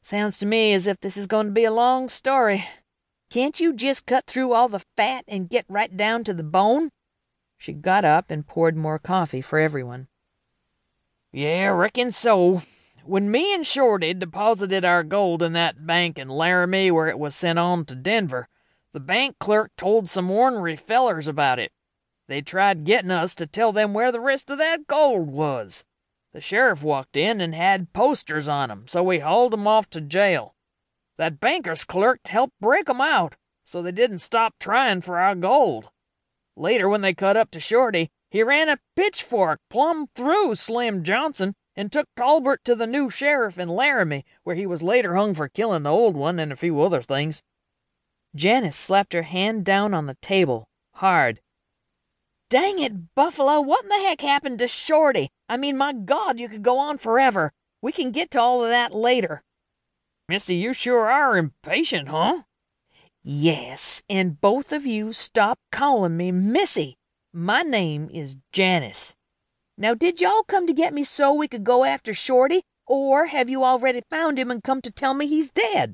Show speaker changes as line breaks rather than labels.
Sounds to me as if this is going to be a long story. Can't you just cut through all the fat and get right down to the bone?" She got up and poured more coffee for everyone. "Yeah, reckon so. When me and Shorty deposited our gold in that bank in Laramie where it was sent on to Denver, the bank clerk told some ornery fellers about it. They tried getting us to tell them where the rest of that gold was. The sheriff walked in and had posters on 'em, so we hauled 'em off to jail. That banker's clerk helped break 'em out, so they didn't stop trying for our gold. Later, when they cut up to Shorty, he ran a pitchfork plumb through Slim Johnson and took Tolbert to the new sheriff in Laramie, where he was later hung for killing the old one and a few other things." Janice slapped her hand down on the table, hard. "Dang it, Buffalo, what in the heck happened to Shorty? I mean, my God, you could go on forever. We can get to all of that later." "Missy, you sure are impatient, huh?" "Yes, and both of you stop calling me Missy. My name is Janice. Now did y'all come to get me so we could go after Shorty, or have you already found him and come to tell me he's dead?"